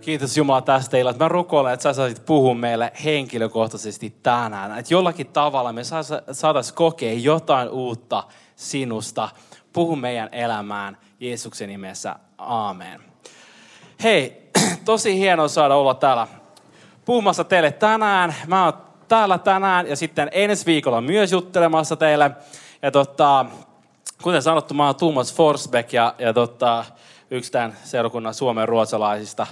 Kiitos Jumala tästä ilasta. Mä rukoilen, että sä saisit puhua meille henkilökohtaisesti tänään. Että jollakin tavalla me saataisiin kokea jotain uutta sinusta. Puhu meidän elämään Jeesuksen nimessä. Aamen. Hei, tosi hienoa saada olla täällä puhumassa teille tänään. Mä oon täällä tänään ja sitten ensi viikolla myös juttelemassa teille. Ja tota, kuten sanottu, mä oon Thomas Forsbeck ja, ja tota, yksi tämän seurakunnan Suomen ruotsalaisista.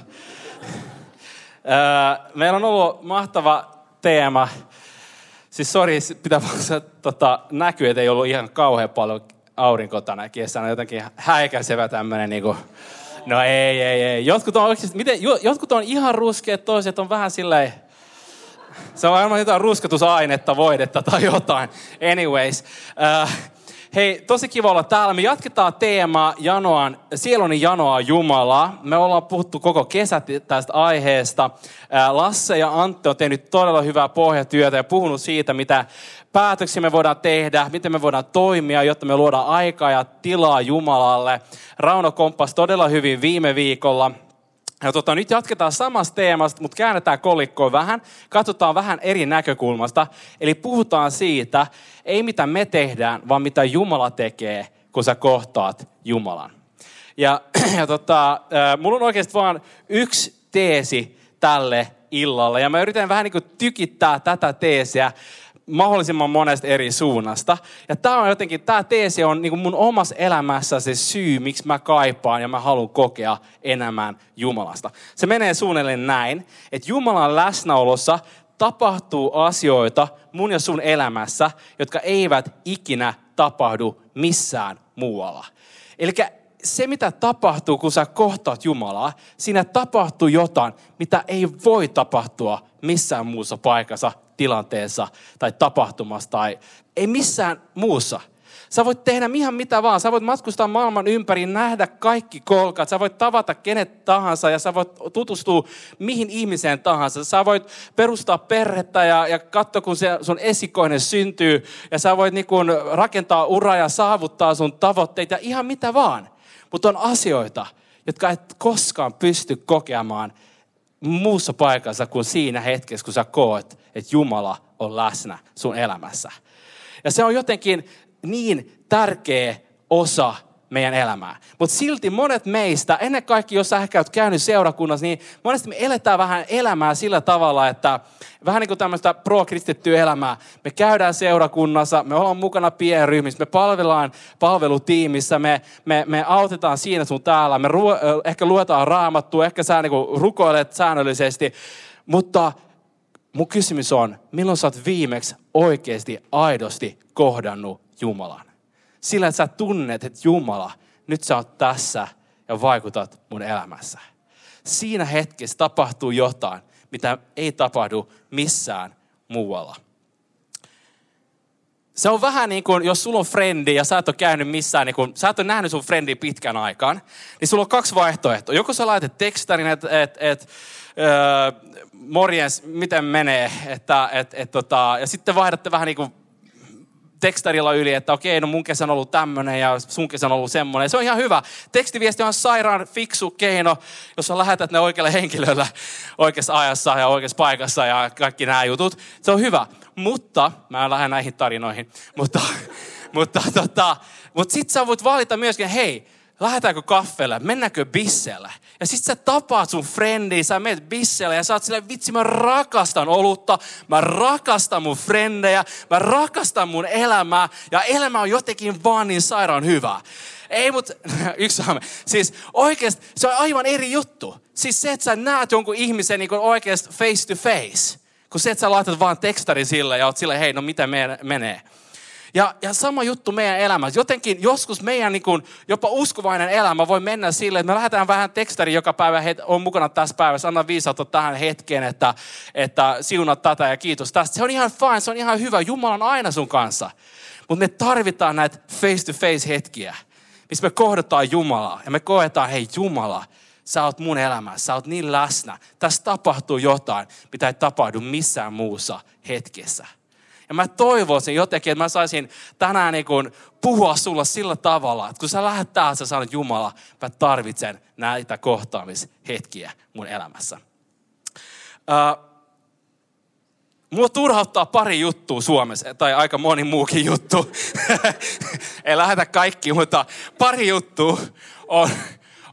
Meillä on ollut mahtava teema. Siis sori, pitää tota, näkyy, että ei ollut ihan kauhean paljon aurinko tänä kesänä. Jotenkin häikäisevä tämmöinen niin No ei, ei, ei. Jotkut on oikeasti, miten, jotkut on ihan ruskeat, toiset on vähän silleen, se on varmaan jotain ruskatusainetta, voidetta tai jotain. Anyways. Uh, Hei, tosi kiva olla täällä. Me jatketaan teemaa janoan, sieluni janoa Jumalaa. Me ollaan puhuttu koko kesät tästä aiheesta. Lasse ja Antti on tehnyt todella hyvää pohjatyötä ja puhunut siitä, mitä päätöksiä me voidaan tehdä, miten me voidaan toimia, jotta me luodaan aikaa ja tilaa Jumalalle. Rauno komppasi todella hyvin viime viikolla ja tota, nyt jatketaan samasta teemasta, mutta käännetään kolikkoa vähän. Katsotaan vähän eri näkökulmasta. Eli puhutaan siitä, ei mitä me tehdään, vaan mitä Jumala tekee, kun sä kohtaat Jumalan. Ja, ja tota, mulla on oikeasti vain yksi teesi tälle illalle. Ja mä yritän vähän niin kuin tykittää tätä teesiä mahdollisimman monesta eri suunnasta. Ja tämä on jotenkin, tämä teesi on niin mun omassa elämässä se syy, miksi mä kaipaan ja mä haluan kokea enemmän Jumalasta. Se menee suunnilleen näin, että Jumalan läsnäolossa tapahtuu asioita mun ja sun elämässä, jotka eivät ikinä tapahdu missään muualla. Eli se, mitä tapahtuu, kun sä kohtaat Jumalaa, siinä tapahtuu jotain, mitä ei voi tapahtua missään muussa paikassa, tilanteessa tai tapahtumassa tai ei missään muussa. Sä voit tehdä ihan mitä vaan. Sä voit matkustaa maailman ympäri, nähdä kaikki kolkat. Sä voit tavata kenet tahansa ja sä voit tutustua mihin ihmiseen tahansa. Sä voit perustaa perhettä ja, ja katsoa, kun se sun esikoinen syntyy. Ja sä voit niin kun rakentaa uraa ja saavuttaa sun tavoitteita. Ihan mitä vaan. Mutta on asioita, jotka et koskaan pysty kokemaan muussa paikassa kuin siinä hetkessä, kun sä koet, että Jumala on läsnä sun elämässä. Ja se on jotenkin niin tärkeä osa meidän elämää. Mutta silti monet meistä, ennen kaikkea jos sä ehkä oot käynyt seurakunnassa, niin monesti me eletään vähän elämää sillä tavalla, että vähän niin kuin tämmöistä pro-kristittyä elämää. Me käydään seurakunnassa, me ollaan mukana pienryhmissä, me palvellaan palvelutiimissä, me, me, me autetaan siinä sun täällä, me ruo, ehkä luetaan raamattua, ehkä sä niin kuin rukoilet säännöllisesti, mutta mun kysymys on, milloin sä oot viimeksi oikeasti, aidosti kohdannut Jumalan? Sillä, että sä tunnet, että Jumala, nyt sä oot tässä ja vaikutat mun elämässä. Siinä hetkessä tapahtuu jotain, mitä ei tapahdu missään muualla. Se on vähän niin kuin, jos sulla on frendi ja sä et ole käynyt missään, niin kun, sä et ole nähnyt sun frendi pitkän aikaan, niin sulla on kaksi vaihtoehtoa. Joko sä laitat tekstarin, että et, et, öö, morjens, miten menee, että, et, et, tota, ja sitten vaihdatte vähän niin kuin tekstarilla yli, että okei, no mun kesä on ollut tämmöinen ja sun kesä on ollut semmoinen. Se on ihan hyvä. Tekstiviesti on sairaan fiksu keino, jos sä lähetät ne oikealle henkilölle oikeassa ajassa ja oikeassa paikassa ja kaikki nämä jutut. Se on hyvä. Mutta, mä en lähde näihin tarinoihin, mutta, mutta, tota, mutta sit sä voit valita myöskin, hei, lähdetäänkö kaffelle, mennäänkö bisselle. Ja sit sä tapaat sun friendi, sä menet bisselle ja sä oot silleen, vitsi mä rakastan olutta, mä rakastan mun frendejä, mä rakastan mun elämää ja elämä on jotenkin vaan niin sairaan hyvä. Ei mut, yksi saame. Siis oikeasti se on aivan eri juttu. Siis se, että sä näet jonkun ihmisen niin oikeasti face to face. Kun se, että sä laitat vaan tekstari sille ja oot silleen, hei no mitä menee. Ja, ja sama juttu meidän elämässä. Jotenkin joskus meidän niin kuin, jopa uskovainen elämä voi mennä sille, että me lähdetään vähän tekstari joka päivä, het, on mukana tässä päivässä, anna viisautta tähän hetkeen, että, että siunat tätä ja kiitos tästä. Se on ihan fine, se on ihan hyvä. Jumala on aina sun kanssa. Mutta me tarvitaan näitä face-to-face hetkiä, missä me kohdataan Jumalaa. Ja me koetaan, hei Jumala, sä oot mun elämässä, sä oot niin läsnä. Tässä tapahtuu jotain, mitä ei tapahdu missään muussa hetkessä. Ja mä toivoisin jotenkin, että mä saisin tänään niin kun puhua sulla sillä tavalla, että kun sä lähdet täältä, sä sanot Jumala, mä tarvitsen näitä kohtaamishetkiä mun elämässä. Uh, Mua turhauttaa pari juttua Suomessa, tai aika moni muukin juttu. Ei lähetä kaikki, mutta pari juttua on,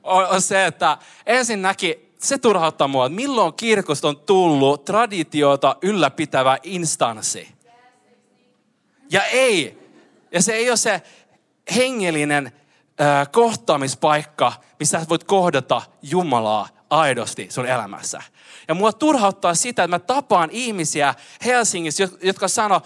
on, on se, että ensinnäkin se turhauttaa mua, että milloin kirkosta on tullut traditiota ylläpitävä instanssi. Ja ei. Ja se ei ole se hengellinen äh, kohtaamispaikka, missä voit kohdata Jumalaa aidosti sun elämässä. Ja mua turhauttaa sitä, että mä tapaan ihmisiä Helsingissä, jotka sanoo,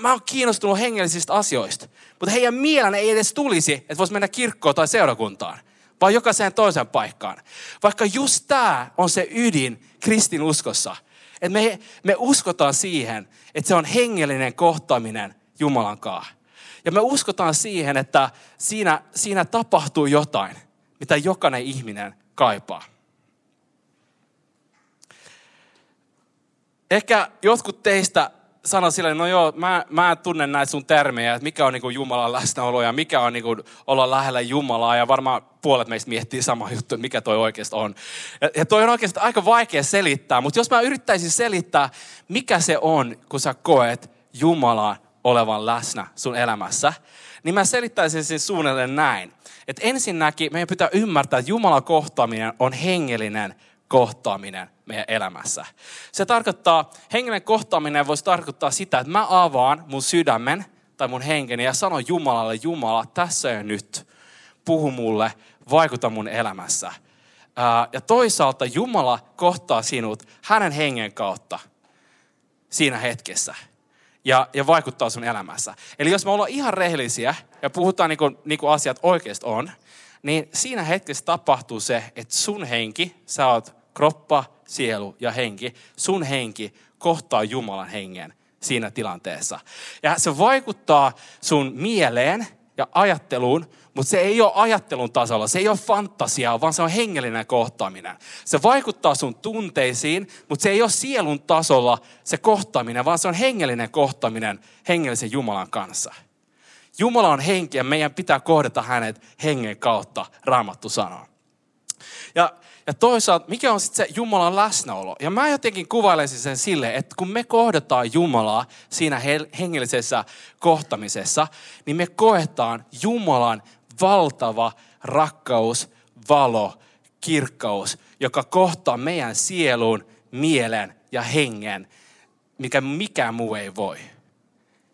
mä oon kiinnostunut hengellisistä asioista. Mutta heidän mielen ei edes tulisi, että voisi mennä kirkkoon tai seurakuntaan, vaan jokaiseen toiseen paikkaan. Vaikka just tämä on se ydin kristinuskossa. Että me, me uskotaan siihen, että se on hengellinen kohtaaminen Jumalan kanssa. Ja me uskotaan siihen, että siinä, siinä tapahtuu jotain, mitä jokainen ihminen kaipaa. Ehkä jotkut teistä sanoi sille, no joo, mä, mä tunnen näitä sun termejä, että mikä on niin Jumalan läsnäolo ja mikä on niin olla lähellä Jumalaa. Ja varmaan puolet meistä miettii sama juttu, että mikä toi oikeasti on. Ja, ja toi on oikeasti aika vaikea selittää, mutta jos mä yrittäisin selittää, mikä se on, kun sä koet Jumalan olevan läsnä sun elämässä, niin mä selittäisin sen suunnilleen näin. Että ensinnäkin meidän pitää ymmärtää, että Jumalan kohtaaminen on hengellinen kohtaaminen meidän elämässä. Se tarkoittaa, hengellinen kohtaaminen voisi tarkoittaa sitä, että mä avaan mun sydämen tai mun henkeni ja sanon Jumalalle, Jumala, tässä ja nyt, puhu mulle, vaikuta mun elämässä. Ja toisaalta Jumala kohtaa sinut hänen hengen kautta siinä hetkessä ja, ja vaikuttaa sun elämässä. Eli jos me ollaan ihan rehellisiä ja puhutaan niin kuin, niin kuin asiat oikeasti on, niin siinä hetkessä tapahtuu se, että sun henki, sä oot kroppa, sielu ja henki, sun henki kohtaa Jumalan hengen siinä tilanteessa. Ja se vaikuttaa sun mieleen ja ajatteluun, mutta se ei ole ajattelun tasolla, se ei ole fantasiaa, vaan se on hengellinen kohtaaminen. Se vaikuttaa sun tunteisiin, mutta se ei ole sielun tasolla se kohtaaminen, vaan se on hengellinen kohtaaminen hengellisen Jumalan kanssa. Jumala on henki ja meidän pitää kohdata hänet hengen kautta, raamattu sanoo. Ja, ja toisaalta, mikä on sitten se Jumalan läsnäolo? Ja mä jotenkin kuvailisin sen sille, että kun me kohdataan Jumalaa siinä hengellisessä kohtamisessa, niin me koetaan Jumalan valtava rakkaus, valo, kirkkaus, joka kohtaa meidän sielun, mielen ja hengen, mikä mikään muu ei voi.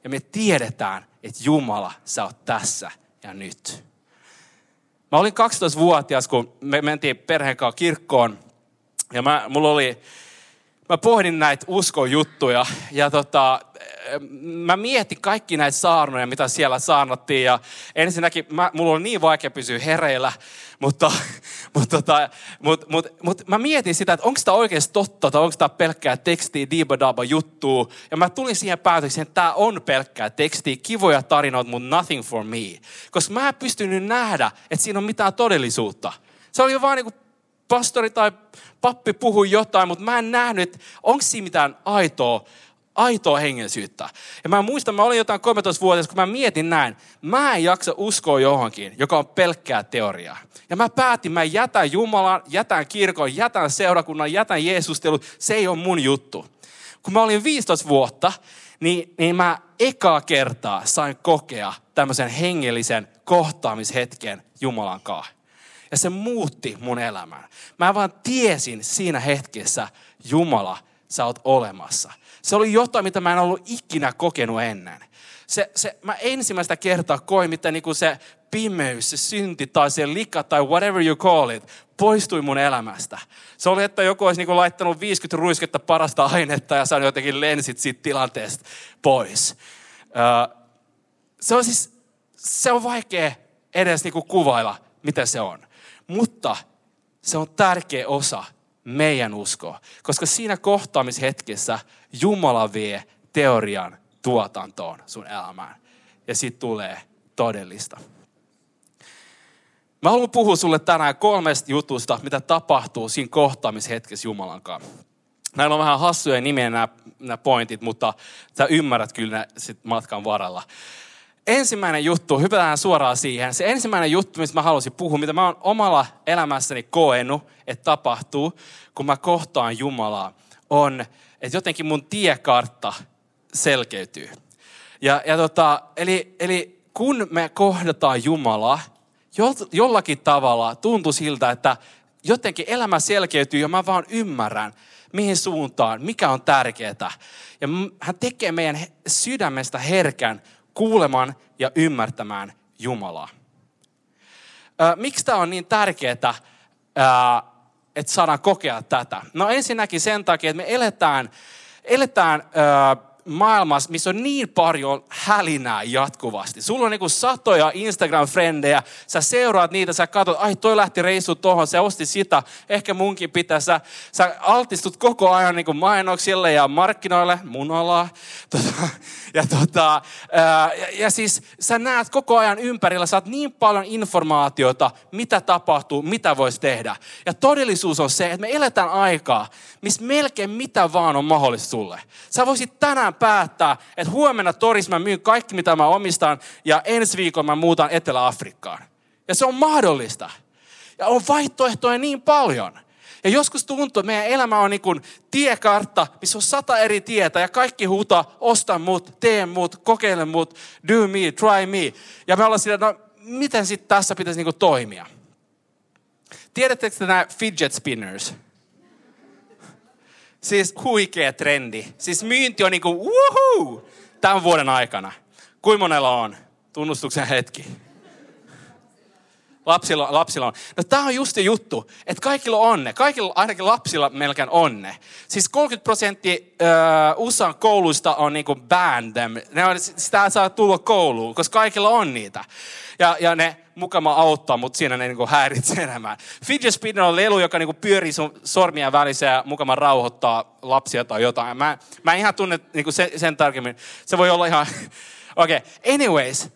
Ja me tiedetään, että Jumala, sä oot tässä ja nyt. Mä olin 12-vuotias, kun me mentiin perheen kanssa kirkkoon. Ja mä, mulla oli, mä pohdin näitä uskojuttuja. Ja tota, mä mietin kaikki näitä saarnoja, mitä siellä saarnottiin. Ja ensinnäkin mä, mulla oli niin vaikea pysyä hereillä, mutta, mutta, tota, mutta, mutta, mutta mä mietin sitä, että onko tämä oikeasti totta tai onko tämä pelkkää tekstiä, diibadaba juttua. Ja mä tulin siihen päätökseen, että tämä on pelkkää tekstiä, kivoja tarinoita, mutta nothing for me. Koska mä en pystynyt nähdä, että siinä on mitään todellisuutta. Se oli vaan niin kuin pastori tai pappi puhui jotain, mutta mä en nähnyt, että onko siinä mitään aitoa aitoa hengellisyyttä. Ja mä muistan, mä olin jotain 13-vuotias, kun mä mietin näin, mä en jaksa uskoa johonkin, joka on pelkkää teoriaa. Ja mä päätin, mä jätän Jumalan, jätän kirkon, jätän seurakunnan, jätän Jeesustelu, se ei ole mun juttu. Kun mä olin 15 vuotta, niin, niin mä ekaa kertaa sain kokea tämmöisen hengellisen kohtaamishetken Jumalan kanssa. Ja se muutti mun elämän. Mä vaan tiesin siinä hetkessä, Jumala, sä oot olemassa. Se oli jotain, mitä mä en ollut ikinä kokenut ennen. Se, se, mä ensimmäistä kertaa koin, mitä niinku se pimeys, se synti tai se lika tai whatever you call it, poistui mun elämästä. Se oli, että joku olisi niinku laittanut 50 ruisketta parasta ainetta ja saanut jotenkin lensit siitä tilanteesta pois. se on siis, se on vaikea edes niinku kuvailla, mitä se on. Mutta se on tärkeä osa meidän uskoa, koska siinä kohtaamishetkessä Jumala vie teorian tuotantoon sun elämään. Ja siitä tulee todellista. Mä haluan puhua sulle tänään kolmesta jutusta, mitä tapahtuu siinä kohtaamishetkessä Jumalan kanssa. Näillä on vähän hassuja nimiä nämä, nämä pointit, mutta sä ymmärrät kyllä ne sit matkan varrella. Ensimmäinen juttu, hypätään suoraan siihen. Se ensimmäinen juttu, mistä mä haluaisin puhua, mitä mä oon omalla elämässäni koenut, että tapahtuu, kun mä kohtaan Jumalaa, on, että jotenkin mun tiekartta selkeytyy. Ja, ja tota, eli, eli kun me kohdataan Jumalaa, jollakin tavalla tuntuu siltä, että jotenkin elämä selkeytyy ja mä vaan ymmärrän, mihin suuntaan, mikä on tärkeää. Ja hän tekee meidän sydämestä herkän kuulemaan ja ymmärtämään Jumalaa. Miksi tämä on niin tärkeää, että saadaan kokea tätä? No ensinnäkin sen takia, että me eletään, eletään maailmassa, missä on niin paljon hälinää jatkuvasti. Sulla on niin satoja Instagram-frendejä, sä seuraat niitä, sä katsot, ai toi lähti reissu tohon, se osti sitä, ehkä munkin pitää. Sä, sä altistut koko ajan niin mainoksille ja markkinoille, mun alaa. Tota, ja, tota, ää, ja, ja siis sä näet koko ajan ympärillä, saat niin paljon informaatiota, mitä tapahtuu, mitä voisi tehdä. Ja todellisuus on se, että me eletään aikaa, missä melkein mitä vaan on mahdollista sulle. Sä voisit tänään tänään päättää, että huomenna torissa mä myyn kaikki, mitä mä omistan, ja ensi viikolla mä muutan Etelä-Afrikkaan. Ja se on mahdollista. Ja on vaihtoehtoja niin paljon. Ja joskus tuntuu, että meidän elämä on niin kuin tiekartta, missä on sata eri tietä ja kaikki huutaa, osta mut, tee mut, kokeile mut, do me, try me. Ja me ollaan sillä, no miten sitten tässä pitäisi niin kuin toimia? Tiedättekö nämä fidget spinners? Siis huikea trendi. Siis myynti on niinku wuhuu tämän vuoden aikana. Kuinka monella on? Tunnustuksen hetki. Lapsilla, lapsilla on. No tämä on just juttu, että kaikilla on onne. Kaikilla, ainakin lapsilla melkein onne. Siis 30 prosenttia uh, USAn kouluista on niinku banned them. Ne on, sitä saa tulla kouluun, koska kaikilla on niitä. Ja, ja ne mukama auttaa, mutta siinä ne niinku häiritsee enemmän. Fidget spinner on lelu, joka niinku pyörii sun sormia välissä ja mukama rauhoittaa lapsia tai jotain. Mä, mä en ihan tunne niinku sen, sen tarkemmin. Se voi olla ihan... Okei, okay. anyways.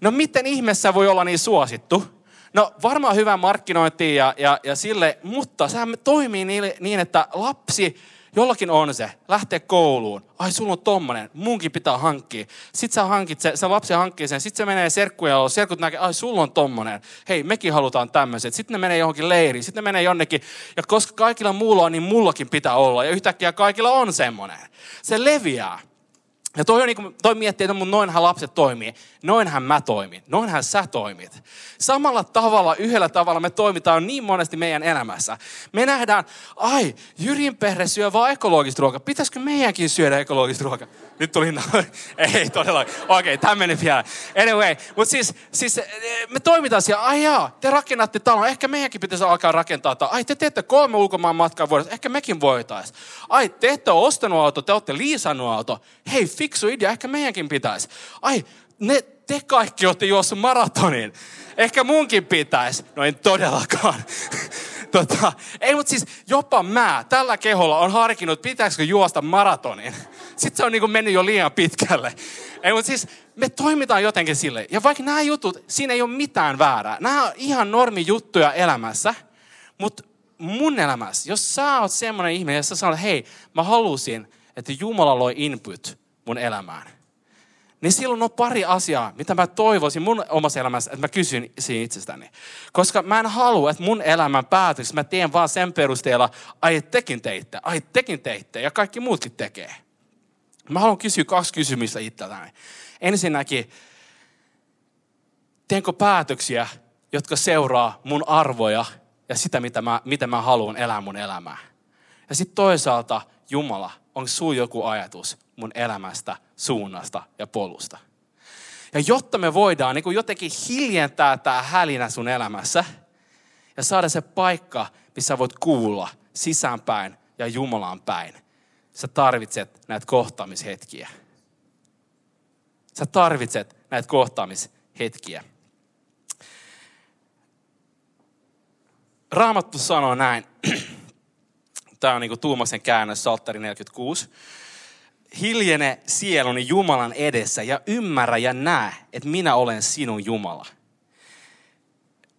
No miten ihmeessä voi olla niin suosittu? No varmaan hyvä markkinointi ja, ja, ja sille, mutta sehän toimii niin, niin, että lapsi Jollakin on se, lähtee kouluun. Ai, sulla on tommonen, munkin pitää hankkia. Sitten sä hankit se, se lapsi hankkii sen. Sitten se menee serkkuja, serkut näkee, ai, sulla on tommonen. Hei, mekin halutaan tämmöiset. Sitten ne menee johonkin leiriin, sitten ne menee jonnekin. Ja koska kaikilla muulla on, niin mullakin pitää olla. Ja yhtäkkiä kaikilla on semmonen. Se leviää. Ja toi, on niin kuin, toi miettii, että mun noinhan lapset toimii. Noinhan mä toimin. Noinhan sä toimit. Samalla tavalla, yhdellä tavalla me toimitaan niin monesti meidän elämässä. Me nähdään, ai, Jyrin perhe syö vaan ekologista ruokaa. Pitäisikö meidänkin syödä ekologista ruokaa? Nyt tuli noin. Ei todella. Okei, okay, tämä meni vielä. Anyway, mutta siis, siis me toimitaan siellä. Ai jaa, te rakennatte talon. Ehkä meidänkin pitäisi alkaa rakentaa talon. Ai, te teette kolme ulkomaan matkaa vuodessa. Ehkä mekin voitaisiin. Ai, te ette ole ostanut auto, te olette liisannut auto. Hei, fiksu idea. Ehkä meidänkin pitäisi. Ai, ne, te kaikki olette juossut maratonin. Ehkä munkin pitäisi. No en todellakaan. tota, ei, mutta siis jopa mä tällä keholla on harkinnut, pitäisikö juosta maratonin. Sitten se on niin mennyt jo liian pitkälle. Ei, mutta siis me toimitaan jotenkin sille. Ja vaikka nämä jutut, siinä ei ole mitään väärää. Nämä on ihan normi juttuja elämässä. Mutta mun elämässä, jos sä oot semmoinen ihminen, jossa sä sanot, hei, mä halusin, että Jumala loi input mun elämään niin silloin on pari asiaa, mitä mä toivoisin mun omassa elämässä, että mä kysyn siinä itsestäni. Koska mä en halua, että mun elämän päätös, mä teen vaan sen perusteella, ai tekin teitte, ai tekin teitte ja kaikki muutkin tekee. Mä haluan kysyä kaksi kysymystä itseltäni. Ensinnäkin, teenkö päätöksiä, jotka seuraa mun arvoja ja sitä, mitä mä, mitä mä haluan elää mun elämää. Ja sitten toisaalta, Jumala, onko sulla joku ajatus mun elämästä, suunnasta ja polusta? Ja jotta me voidaan niin kuin jotenkin hiljentää tämä hälinä sun elämässä ja saada se paikka, missä voit kuulla sisäänpäin ja Jumalaan päin, sä tarvitset näitä kohtaamishetkiä. Sä tarvitset näitä kohtaamishetkiä. Raamattu sanoo näin. Tämä on niin kuin Tuumasen käännös, Saltteri 46. Hiljene sieluni Jumalan edessä ja ymmärrä ja näe, että minä olen sinun Jumala.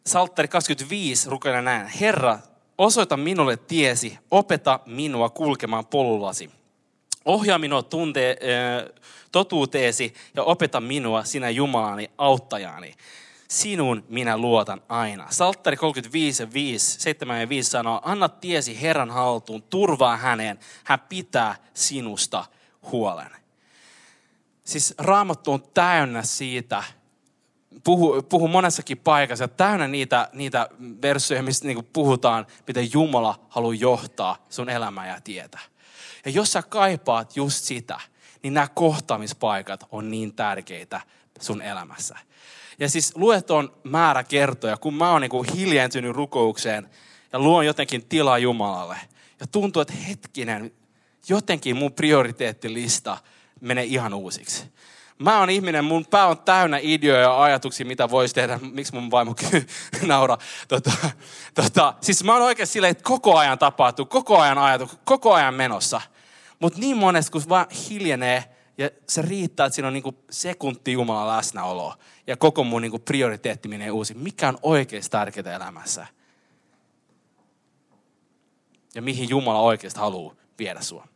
Saltteri 25 rukoilla näin. Herra, osoita minulle tiesi, opeta minua kulkemaan polullasi. Ohjaa minua tunte, totuuteesi ja opeta minua sinä Jumalani auttajani sinun minä luotan aina. Salttari 35, 5, 7 ja 5 sanoo, anna tiesi Herran haltuun, turvaa häneen, hän pitää sinusta huolen. Siis raamattu on täynnä siitä, puhu, puhu monessakin paikassa, täynnä niitä, niitä versoja, missä niin puhutaan, miten Jumala haluaa johtaa sun elämää ja tietä. Ja jos sä kaipaat just sitä, niin nämä kohtaamispaikat on niin tärkeitä sun elämässä. Ja siis lueton määrä kertoja, kun mä oon niin hiljentynyt rukoukseen ja luon jotenkin tilaa Jumalalle. Ja tuntuu, että hetkinen, jotenkin mun prioriteettilista menee ihan uusiksi. Mä oon ihminen, mun pää on täynnä ideoja ja ajatuksia, mitä voisi tehdä. Miksi mun vaimo naura? Tota, tota, siis mä oon oikein silleen, että koko ajan tapahtuu, koko ajan ajatus, koko ajan menossa. Mutta niin monesti, kun vaan hiljenee, ja se riittää, että siinä on niin sekunti Jumalan läsnäoloa. Ja koko mun niin prioriteetti menee uusi. Mikä on oikeasti tärkeää elämässä? Ja mihin Jumala oikeasti haluaa viedä sua.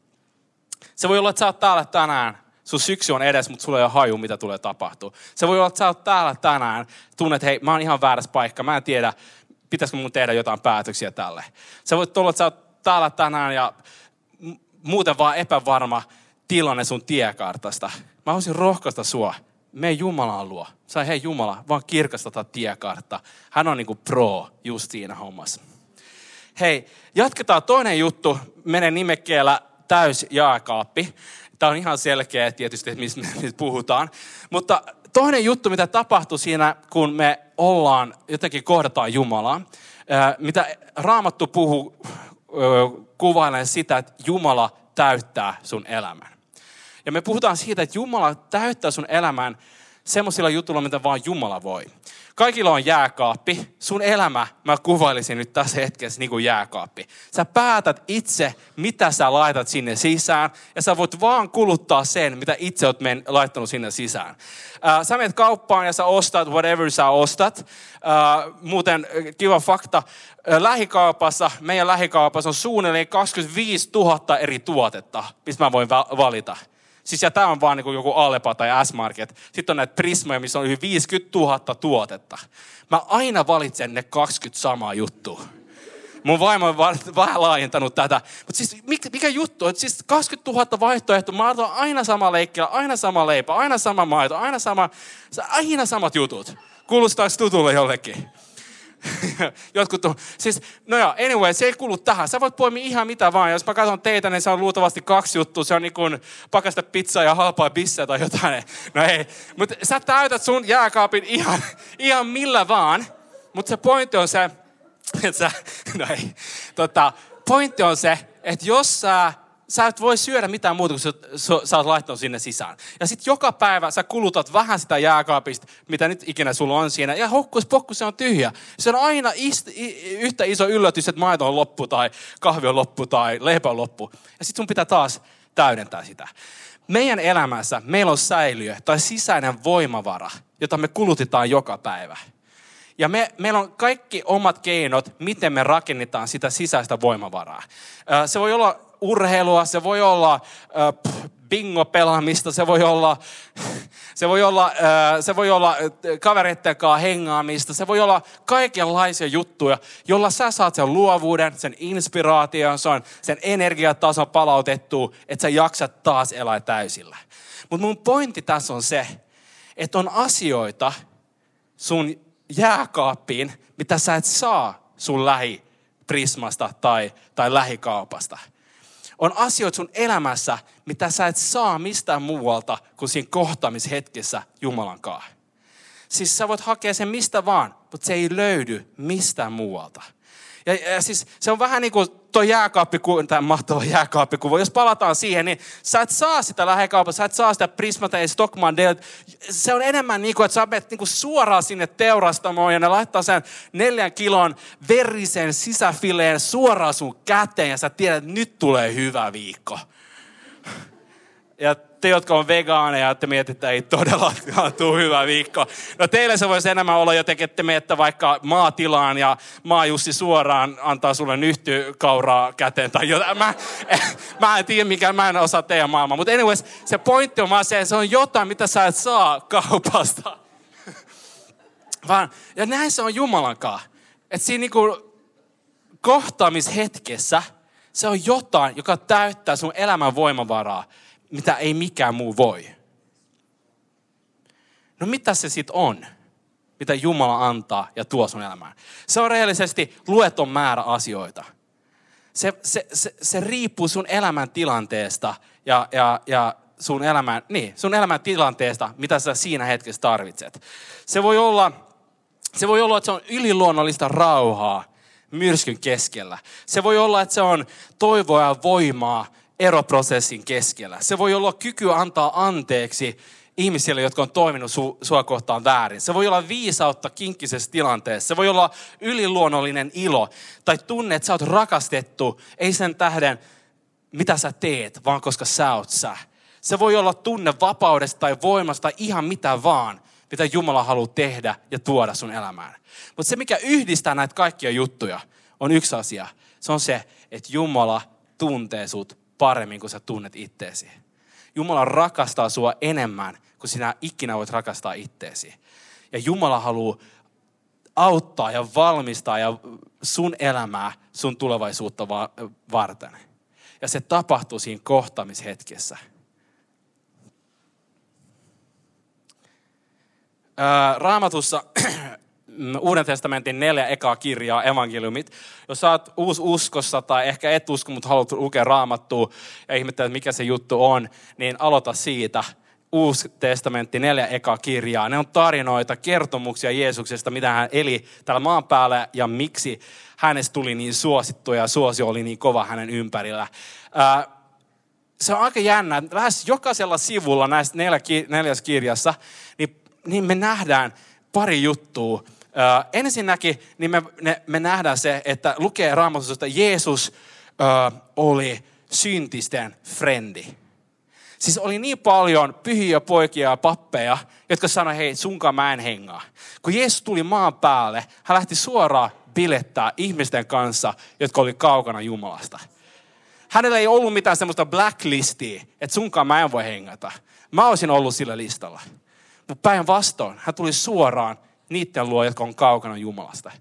Se voi olla, että sä oot täällä tänään. Sun syksy on edes, mutta sulla ei ole haju, mitä tulee tapahtua. Se voi olla, että sä oot täällä tänään. Tunnet, hei, mä oon ihan väärässä paikka. Mä en tiedä, pitäisikö mun tehdä jotain päätöksiä tälle. Se voi olla, että sä oot täällä tänään ja muuten vaan epävarma tilanne sun tiekartasta. Mä haluaisin rohkaista sua. Me Jumalaan luo. Sä hei Jumala, vaan kirkastata tiekartta. Hän on niinku pro just siinä hommassa. Hei, jatketaan toinen juttu. Menen nimekkeellä täys jaakaappi. Tämä on ihan selkeä tietysti, että mistä me puhutaan. Mutta toinen juttu, mitä tapahtuu siinä, kun me ollaan, jotenkin kohdataan Jumalaa, mitä Raamattu puhuu, kuvailee sitä, että Jumala täyttää sun elämän. Ja me puhutaan siitä, että Jumala täyttää sun elämän semmoisilla jutuilla, mitä vaan Jumala voi. Kaikilla on jääkaappi. Sun elämä, mä kuvailisin nyt tässä hetkessä niin kuin jääkaappi. Sä päätät itse, mitä sä laitat sinne sisään, ja sä voit vaan kuluttaa sen, mitä itse oot men, laittanut sinne sisään. Äh, sä menet kauppaan ja sä ostat whatever sä ostat. Äh, muuten kiva fakta, äh, lähikaupassa, meidän lähikaupassa on suunnilleen 25 000 eri tuotetta, mistä mä voin valita. Siis ja tämä on vaan niin joku Alepa tai S-Market. Sitten on näitä Prismoja, missä on yli 50 000 tuotetta. Mä aina valitsen ne 20 samaa juttua. Mun vaimo on vähän laajentanut tätä. Mutta siis mikä, mikä juttu? Että siis 20 000 vaihtoehtoa. Mä otan aina sama leikkilä, aina sama leipä, aina sama maito, aina, sama, aina samat jutut. Kuulostaako tutulle jollekin? Jotkut on, siis, no joo, anyway, se ei kuulu tähän. Sä voit poimia ihan mitä vaan. Jos mä katson teitä, niin se on luultavasti kaksi juttua. Se on niin kuin pakasta pizzaa ja halpaa bisseä tai jotain. No ei. Mutta sä täytät sun jääkaapin ihan, ihan millä vaan. Mutta se pointti on se, että sä, no ei. Tota, pointti on se, että jos sä sä et voi syödä mitään muuta kuin sä, sä oot laittanut sinne sisään. Ja sitten joka päivä sä kulutat vähän sitä jääkaapista, mitä nyt ikinä sulla on siinä. Ja hokkus pokku, se on tyhjä. Se on aina ist, yhtä iso yllätys, että maito on loppu tai kahvi on loppu tai leipä on loppu. Ja sitten sun pitää taas täydentää sitä. Meidän elämässä meillä on säiliö tai sisäinen voimavara, jota me kulutetaan joka päivä. Ja me, meillä on kaikki omat keinot, miten me rakennetaan sitä sisäistä voimavaraa. Se voi olla urheilua, se voi olla äh, bingo-pelaamista, se voi olla, se voi olla, se voi olla kavereiden kanssa hengaamista, se voi olla kaikenlaisia juttuja, jolla sä saat sen luovuuden, sen inspiraation, sen, sen energiatason palautettua, että sä jaksat taas elää täysillä. Mutta mun pointti tässä on se, että on asioita sun jääkaappiin, mitä sä et saa sun lähi Prismasta tai, tai lähikaupasta on asioita sun elämässä, mitä sä et saa mistään muualta kuin siinä kohtaamishetkessä Jumalan kanssa. Siis sä voit hakea sen mistä vaan, mutta se ei löydy mistään muualta. Ja, ja siis se on vähän niin kuin tuo jääkaappiku, tämä mahtava jääkaappikuva. Jos palataan siihen, niin sä et saa sitä lähekaupassa, sä et saa sitä Prismata ja Stockman Se on enemmän niin kuin, että sä menet niin kuin suoraan sinne teurastamoon ja ne laittaa sen neljän kilon verisen sisäfileen suoraan sun käteen ja sä tiedät, että nyt tulee hyvä viikko. Ja te, jotka on vegaaneja, että mietitte, että ei todellakaan tule hyvä viikko. No teille se voisi enemmän olla jotenkin, että menette vaikka maatilaan ja maajussi suoraan antaa sulle nyhtykauraa käteen tai jotain. Mä, mä en tiedä, mikä mä en osaa teidän maailmaa. Mutta anyways, se pointti on vaan se, että se on jotain, mitä sä et saa kaupasta. Vaan, ja näin se on Jumalankaan. Että siinä niinku kohtaamishetkessä se on jotain, joka täyttää sun elämän voimavaraa mitä ei mikään muu voi. No mitä se sitten on, mitä Jumala antaa ja tuo sun elämään? Se on rehellisesti lueton määrä asioita. Se, se, se, se riippuu sun elämän tilanteesta ja, ja, ja sun elämän, niin, sun elämän tilanteesta, mitä sä siinä hetkessä tarvitset. Se voi olla, se voi olla, että se on yliluonnollista rauhaa myrskyn keskellä. Se voi olla, että se on toivoa ja voimaa eroprosessin keskellä. Se voi olla kyky antaa anteeksi ihmisille, jotka on toiminut su, sua kohtaan väärin. Se voi olla viisautta kinkkisessä tilanteessa. Se voi olla yliluonnollinen ilo tai tunne, että sä oot rakastettu, ei sen tähden, mitä sä teet, vaan koska sä oot sä. Se voi olla tunne vapaudesta tai voimasta tai ihan mitä vaan, mitä Jumala haluaa tehdä ja tuoda sun elämään. Mutta se, mikä yhdistää näitä kaikkia juttuja, on yksi asia. Se on se, että Jumala tuntee sut paremmin kuin sä tunnet itteesi. Jumala rakastaa sua enemmän kuin sinä ikinä voit rakastaa itteesi. Ja Jumala haluaa auttaa ja valmistaa ja sun elämää, sun tulevaisuutta varten. Ja se tapahtuu siinä kohtaamishetkessä. Raamatussa Uuden testamentin neljä ekaa kirjaa, evankeliumit. Jos sä oot uusi uskossa tai ehkä et usko, mutta haluat lukea raamattua ja ihmettelet, mikä se juttu on, niin aloita siitä. Uusi testamentti, neljä ekaa kirjaa. Ne on tarinoita, kertomuksia Jeesuksesta, mitä hän eli täällä maan päällä ja miksi hänestä tuli niin suosittu ja suosio oli niin kova hänen ympärillä. se on aika jännä. Lähes jokaisella sivulla näistä neljäs kirjassa, niin, niin me nähdään pari juttua, Äh, ensinnäkin niin me, ne, me nähdään se, että lukee raamatusta, että Jeesus äh, oli syntisten frendi. Siis oli niin paljon pyhiä poikia ja pappeja, jotka sanoi, hei, sunkaan mä en hengaa. Kun Jeesus tuli maan päälle, hän lähti suoraan bilettää ihmisten kanssa, jotka oli kaukana Jumalasta. Hänellä ei ollut mitään semmoista blacklistia, että sunkaan mä en voi hengata. Mä olisin ollut sillä listalla. Mutta päinvastoin, hän tuli suoraan niiden luo, jotka on kaukana Jumalasta.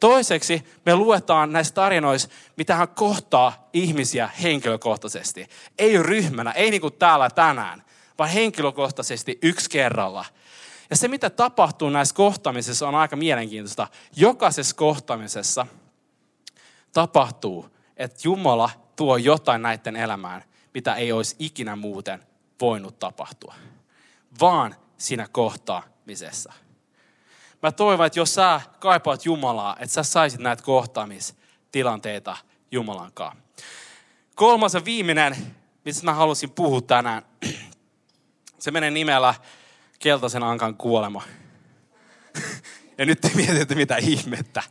Toiseksi me luetaan näissä tarinoissa, mitä hän kohtaa ihmisiä henkilökohtaisesti. Ei ryhmänä, ei niin kuin täällä tänään, vaan henkilökohtaisesti yksi kerralla. Ja se, mitä tapahtuu näissä kohtaamisissa, on aika mielenkiintoista. Jokaisessa kohtaamisessa tapahtuu, että Jumala tuo jotain näiden elämään, mitä ei olisi ikinä muuten voinut tapahtua. Vaan siinä kohtaamisessa. Mä toivon, että jos sä kaipaat Jumalaa, että sä saisit näitä kohtaamistilanteita Jumalan kanssa. Kolmas ja viimeinen, mistä mä halusin puhua tänään, se menee nimellä Keltaisen ankan kuolema. Ja nyt te mietitte, mitä ihmettä.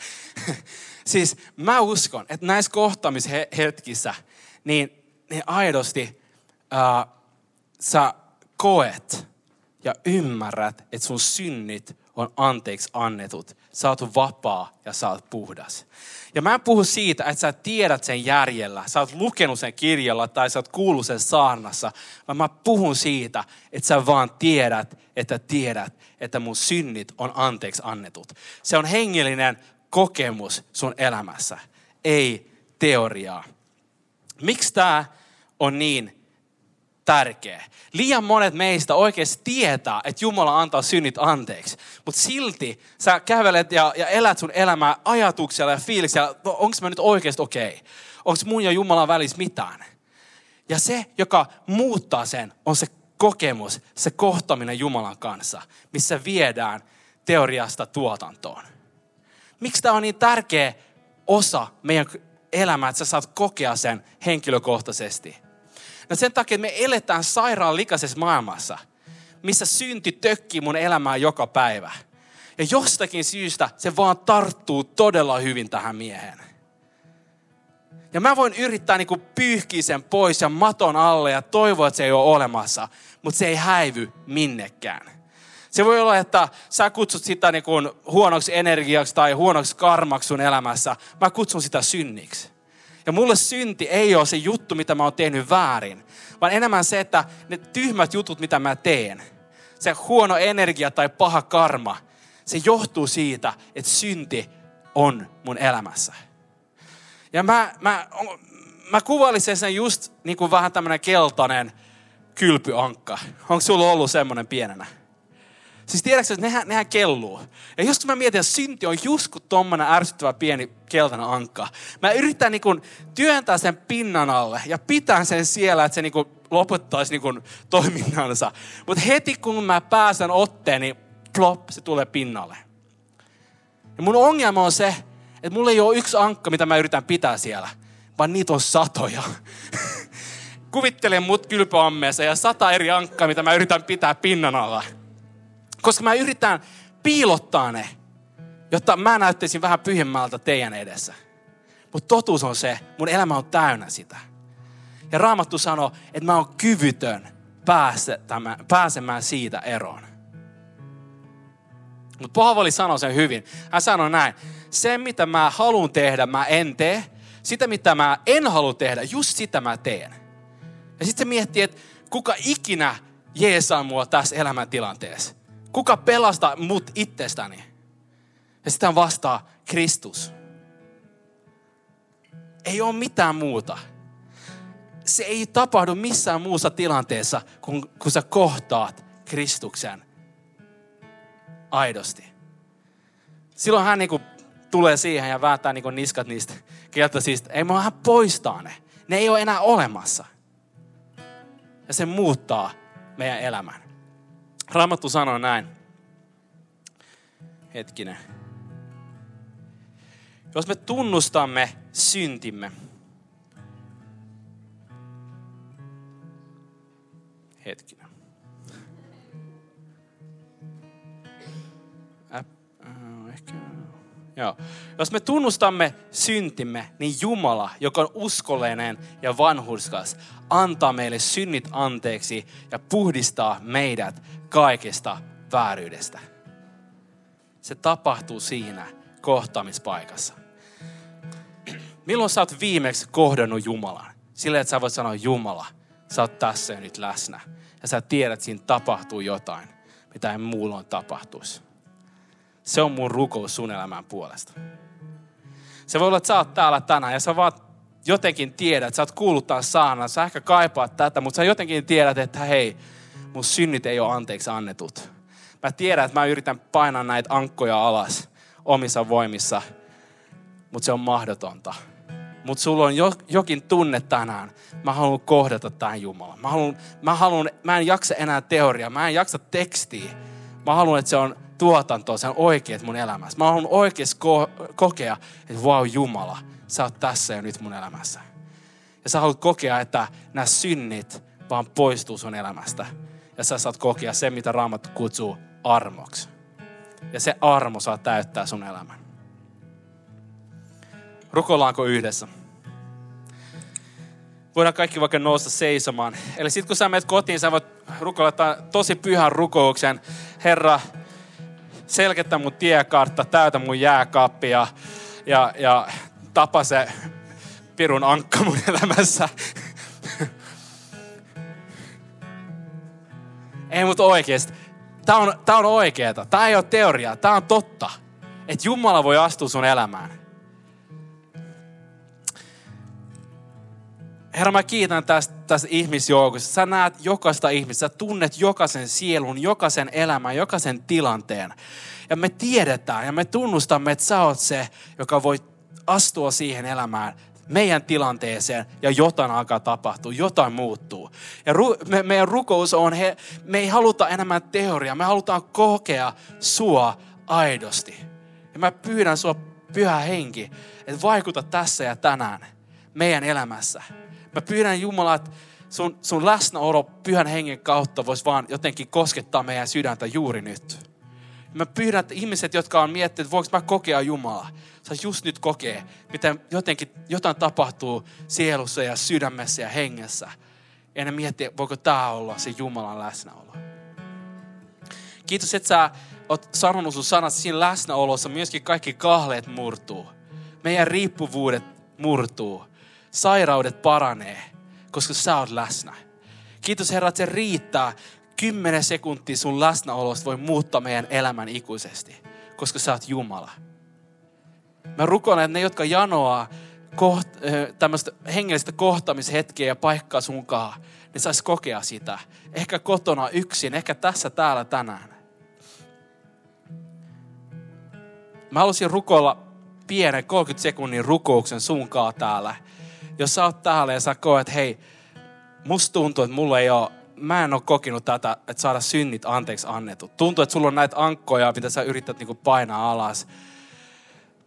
Siis mä uskon, että näissä kohtaamishetkissä, niin, niin aidosti äh, sä koet ja ymmärrät, että sun synnit on anteeksi annetut. Sä oot vapaa ja sä oot puhdas. Ja mä en puhu siitä, että sä tiedät sen järjellä, sä oot lukenut sen kirjalla tai sä oot kuullut sen saarnassa, vaan mä puhun siitä, että sä vaan tiedät, että tiedät, että mun synnit on anteeksi annetut. Se on hengellinen kokemus sun elämässä, ei teoriaa. Miksi tämä on niin tärkeä. Liian monet meistä oikeasti tietää, että Jumala antaa synnit anteeksi. Mutta silti sä kävelet ja, ja elät sun elämää ajatuksella ja fiiliksellä, no, onko mä nyt oikeasti okei? Okay? Onko mun ja Jumalan välissä mitään? Ja se, joka muuttaa sen, on se kokemus, se kohtaminen Jumalan kanssa, missä viedään teoriasta tuotantoon. Miksi tämä on niin tärkeä osa meidän elämää, että sä saat kokea sen henkilökohtaisesti. No sen takia, että me eletään sairaan likaisessa maailmassa, missä synti tökkii mun elämää joka päivä. Ja jostakin syystä se vaan tarttuu todella hyvin tähän mieheen. Ja mä voin yrittää niin pyyhkiä sen pois ja maton alle ja toivoa, että se ei ole olemassa, mutta se ei häivy minnekään. Se voi olla, että sä kutsut sitä niin kuin huonoksi energiaksi tai huonoksi karmaksi sun elämässä. Mä kutsun sitä synniksi. Ja mulle synti ei ole se juttu, mitä mä oon tehnyt väärin, vaan enemmän se, että ne tyhmät jutut, mitä mä teen, se huono energia tai paha karma, se johtuu siitä, että synti on mun elämässä. Ja mä, mä, mä kuvailisin sen just niin kuin vähän tämmönen keltainen kylpyankka. Onko sulla ollut semmoinen pienenä? Siis tiedätkö, että nehän, nehän kelluu. Ja joskus mä mietin, että synti on just kuin tommonen ärsyttävä pieni keltainen ankka. Mä yritän niin kuin työntää sen pinnan alle ja pitää sen siellä, että se niin kuin lopettaisi niin kuin toiminnansa. Mutta heti kun mä pääsen otteen, niin plop, se tulee pinnalle. Ja mun ongelma on se, että mulla ei ole yksi ankka, mitä mä yritän pitää siellä, vaan niitä on satoja. Kuvittelen mut kylpyammeessa ja sata eri ankkaa, mitä mä yritän pitää pinnan alla. Koska mä yritän piilottaa ne, jotta mä näyttäisin vähän pyhimmältä teidän edessä. Mutta totuus on se, mun elämä on täynnä sitä. Ja Raamattu sanoo, että mä oon kyvytön pääsemään siitä eroon. Mutta Paavali sanoi sen hyvin. Hän sanoi näin, se mitä mä haluan tehdä, mä en tee. Sitä mitä mä en halua tehdä, just sitä mä teen. Ja sitten se miettii, että kuka ikinä jeesaa mua tässä elämäntilanteessa. Kuka pelastaa mut itsestäni? Ja sitä vastaa Kristus. Ei ole mitään muuta. Se ei tapahdu missään muussa tilanteessa, kun, kun sä kohtaat Kristuksen aidosti. Silloin hän niinku tulee siihen ja vääntää niinku niskat niistä keltaisista. Ei, vaan hän poistaa ne. Ne ei ole enää olemassa. Ja se muuttaa meidän elämän. Raamattu sanoo näin. Hetkinen. Jos me tunnustamme syntimme, hetkinen. Joo. Jos me tunnustamme syntimme, niin Jumala, joka on uskollinen ja vanhurskas, antaa meille synnit anteeksi ja puhdistaa meidät kaikesta vääryydestä. Se tapahtuu siinä kohtaamispaikassa. Milloin sä oot viimeksi kohdannut Jumalan? Sillä, että sä voit sanoa, Jumala, sä oot tässä nyt läsnä. Ja sä tiedät, että siinä tapahtuu jotain, mitä ei muulloin tapahtuisi. Se on mun rukous sun elämän puolesta. Se voi olla, että sä oot täällä tänään ja sä vaan jotenkin tiedät, sä oot kuullut taas saana, sä ehkä kaipaat tätä, mutta sä jotenkin tiedät, että hei, mun synnit ei ole anteeksi annetut. Mä tiedän, että mä yritän painaa näitä ankkoja alas omissa voimissa, mutta se on mahdotonta. Mutta sulla on jo, jokin tunne tänään. Mä haluan kohdata tämän Jumalan. Mä, haluan, mä, haluan, mä en jaksa enää teoriaa, mä en jaksa tekstiä. Mä haluan, että se on tuotantoa, se on oikeet mun elämässä. Mä haluan oikeasti ko- kokea, että wow Jumala, sä oot tässä ja nyt mun elämässä. Ja sä haluat kokea, että nämä synnit vaan poistuu sun elämästä. Ja sä saat kokea se, mitä Raamattu kutsuu armoksi. Ja se armo saa täyttää sun elämän. Rukoillaanko yhdessä? Voidaan kaikki vaikka nousta seisomaan. Eli sitten kun sä menet kotiin, sä voit rukoilla tosi pyhän rukouksen. Herra, selketä mun tiekartta, täytä mun jääkaappi ja, ja, ja tapa se pirun ankka mun elämässä. Ei mut oikeesti. Tää on, tää on oikeeta. Tää ei ole teoriaa. Tää on totta. Että Jumala voi astua sun elämään. Herra, mä kiitän tästä, tästä ihmisjoukosta. Sä näet jokaista ihmistä, sä tunnet jokaisen sielun, jokaisen elämän, jokaisen tilanteen. Ja me tiedetään ja me tunnustamme, että sä oot se, joka voi astua siihen elämään, meidän tilanteeseen ja jotain alkaa tapahtua, jotain muuttuu. Ja ru, me, meidän rukous on, he, me ei haluta enemmän teoriaa, me halutaan kokea sua aidosti. Ja mä pyydän sua pyhä henki, että vaikuta tässä ja tänään meidän elämässä. Mä pyydän Jumala, että sun, sun läsnäolo pyhän hengen kautta voisi vaan jotenkin koskettaa meidän sydäntä juuri nyt. Mä pyydän, että ihmiset, jotka on miettinyt, että mä kokea Jumalaa, saisi just nyt kokea, miten jotenkin jotain tapahtuu sielussa ja sydämessä ja hengessä. Ja ne miettii, voiko tämä olla se Jumalan läsnäolo. Kiitos, että sä oot sanonut sun sanat siinä läsnäolossa, myöskin kaikki kahleet murtuu. Meidän riippuvuudet murtuu. Sairaudet paranee, koska sä oot läsnä. Kiitos Herra, että se riittää. Kymmenen sekuntia sun läsnäolosta voi muuttaa meidän elämän ikuisesti, koska sä oot Jumala. Mä rukoilen, että ne, jotka janoaa koht, tämmöistä hengellistä kohtaamishetkeä ja paikkaa sunkaan, ne sais kokea sitä. Ehkä kotona yksin, ehkä tässä täällä tänään. Mä haluaisin rukoilla pienen 30 sekunnin rukouksen sunkaa täällä. Jos sä oot täällä ja sä koet, että hei, musta tuntuu, että mulla ei ole, mä en ole kokenut tätä, että saada synnit anteeksi annetut. Tuntuu, että sulla on näitä ankkoja, mitä sä yrität niinku painaa alas.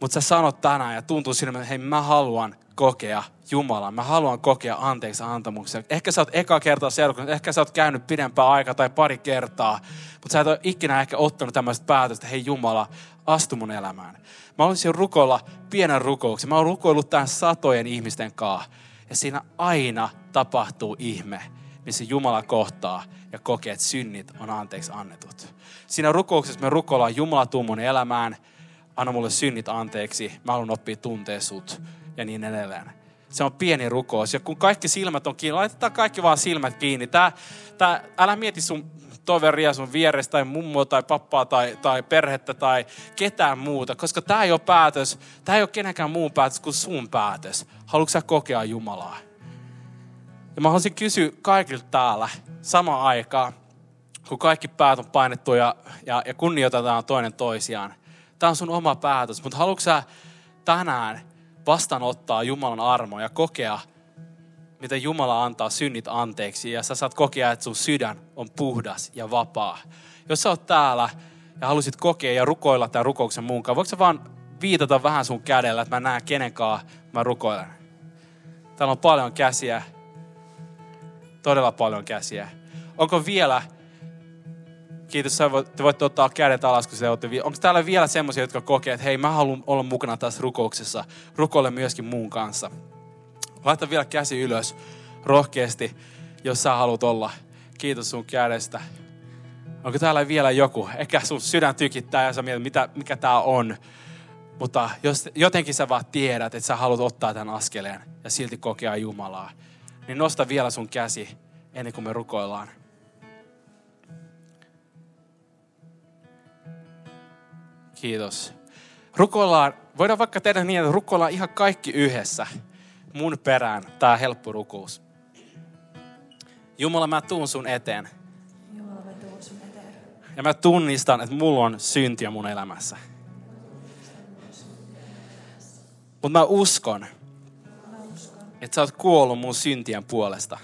Mutta sä sanot tänään ja tuntuu sinne, että hei mä haluan kokea Jumalan. Mä haluan kokea anteeksi antamuksen. Ehkä sä oot eka kertaa seurakunnassa, ehkä sä oot käynyt pidempää aikaa tai pari kertaa, mutta sä et ole ikinä ehkä ottanut tämmöistä päätöstä, hei Jumala, astu mun elämään. Mä olisin rukoilla pienen rukouksen. Mä oon rukoillut tämän satojen ihmisten kanssa. Ja siinä aina tapahtuu ihme, missä Jumala kohtaa ja kokee, että synnit on anteeksi annetut. Siinä rukouksessa me rukoillaan, Jumala tuu mun elämään, anna mulle synnit anteeksi, mä haluan oppia tuntee sut ja niin edelleen. Se on pieni rukous. Ja kun kaikki silmät on kiinni, laitetaan kaikki vaan silmät kiinni. Tää, tää, älä mieti sun toveria sun vieressä tai mummoa tai pappaa tai, tai perhettä tai ketään muuta, koska tämä ei ole päätös, tämä ei ole kenenkään muun päätös kuin sun päätös. Haluatko sä kokea Jumalaa? Ja mä haluaisin kysyä kaikilta täällä samaan aikaan, kun kaikki päät on painettu ja, ja, ja kunnioitetaan toinen toisiaan. Tämä on sun oma päätös, mutta haluatko sä tänään vastaanottaa Jumalan armo ja kokea, miten Jumala antaa synnit anteeksi ja sä saat kokea, että sun sydän on puhdas ja vapaa. Jos sä oot täällä ja halusit kokea ja rukoilla tämän rukouksen muunkaan, voiko sä vaan viitata vähän sun kädellä, että mä näen kenenkaan mä rukoilen. Täällä on paljon käsiä. Todella paljon käsiä. Onko vielä, kiitos, te voitte ottaa kädet alas, kun se olette, onko täällä vielä semmoisia, jotka kokee, että hei, mä haluan olla mukana tässä rukouksessa, rukoile myöskin muun kanssa. Laita vielä käsi ylös rohkeasti, jos sä haluat olla. Kiitos sun kädestä. Onko täällä vielä joku? Ehkä sun sydän tykittää ja sä mietit, mitä, mikä tää on. Mutta jos jotenkin sä vaan tiedät, että sä haluat ottaa tämän askeleen ja silti kokea Jumalaa, niin nosta vielä sun käsi ennen kuin me rukoillaan. Kiitos. Rukoillaan, voidaan vaikka tehdä niin, että rukoillaan ihan kaikki yhdessä mun perään tämä helppo rukous. Jumala, mä tuun sun eteen. Jumala, mä tuun sun eteen. Ja mä tunnistan, että mulla on syntiä mun elämässä. Mutta mä uskon, Mä uskon, että sä oot kuollut mun syntien puolesta.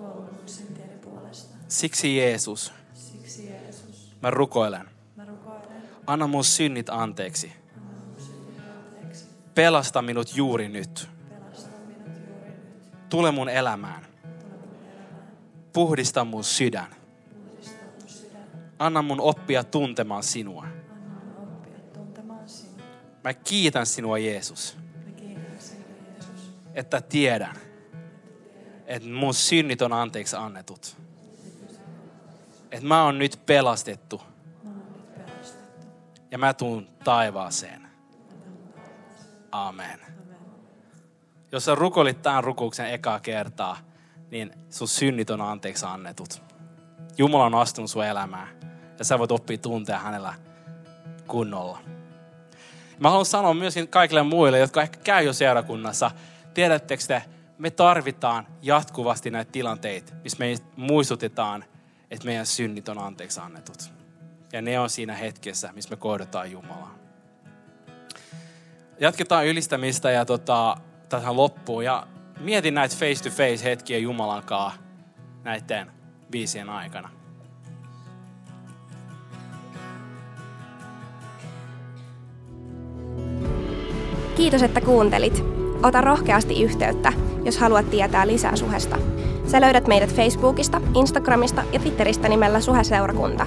mun puolesta. Siksi Jeesus, Siksi Jeesus, mä rukoilen. Anna mun synnit anteeksi. Pelasta minut juuri nyt. Tule mun elämään. Puhdista mun sydän. Anna mun oppia tuntemaan sinua. Mä kiitän sinua, Jeesus. että tiedän, että mun synnit on anteeksi annetut. Että mä oon nyt pelastettu ja mä tuun taivaaseen. Amen. Jos sä rukoilit tämän rukouksen ekaa kertaa, niin sun synnit on anteeksi annetut. Jumala on astunut sun elämään ja sä voit oppia tuntea hänellä kunnolla. Mä haluan sanoa myöskin kaikille muille, jotka ehkä käy jo seurakunnassa, tiedättekö te, me tarvitaan jatkuvasti näitä tilanteita, missä me muistutetaan, että meidän synnit on anteeksi annetut. Ja ne on siinä hetkessä, missä me kohdataan Jumalaa. Jatketaan ylistämistä ja tota, tähän loppuun. Ja mietin näitä face-to-face hetkiä Jumalan kanssa näiden biisien aikana. Kiitos, että kuuntelit. Ota rohkeasti yhteyttä, jos haluat tietää lisää Suhesta. Sä löydät meidät Facebookista, Instagramista ja Twitteristä nimellä Suhe-seurakunta.